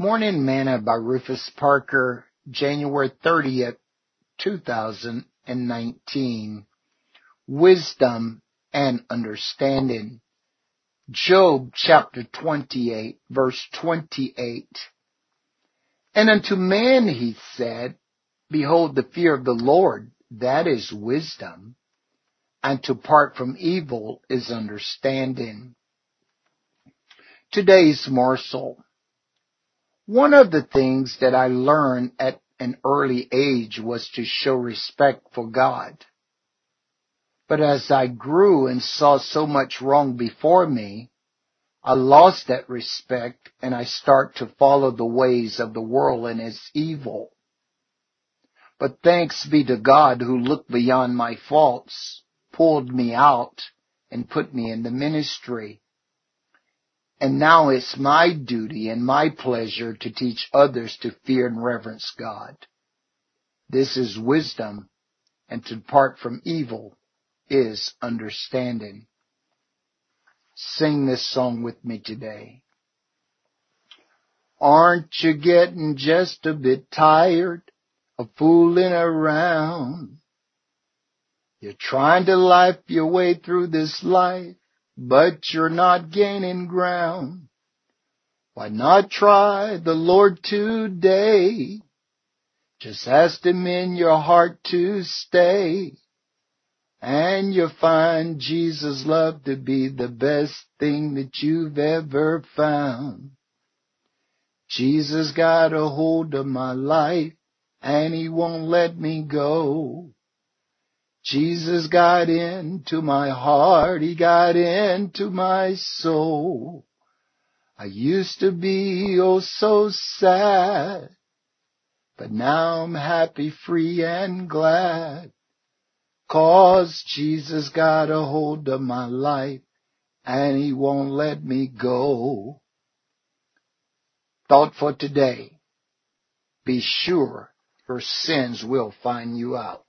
Morning Manna by Rufus Parker, January 30th, 2019. Wisdom and understanding. Job chapter 28 verse 28. And unto man he said, Behold the fear of the Lord, that is wisdom, and to part from evil is understanding. Today's morsel. One of the things that I learned at an early age was to show respect for God. But as I grew and saw so much wrong before me, I lost that respect and I start to follow the ways of the world and its evil. But thanks be to God who looked beyond my faults, pulled me out, and put me in the ministry. And now it's my duty and my pleasure to teach others to fear and reverence God. This is wisdom, and to depart from evil is understanding. Sing this song with me today. Aren't you getting just a bit tired of fooling around? You're trying to life your way through this life but you're not gaining ground. Why not try the Lord today? Just ask Him in your heart to stay. And you'll find Jesus' love to be the best thing that you've ever found. Jesus got a hold of my life and He won't let me go. Jesus got into my heart, He got into my soul. I used to be oh so sad, but now I'm happy, free and glad. Cause Jesus got a hold of my life and He won't let me go. Thought for today. Be sure your sins will find you out.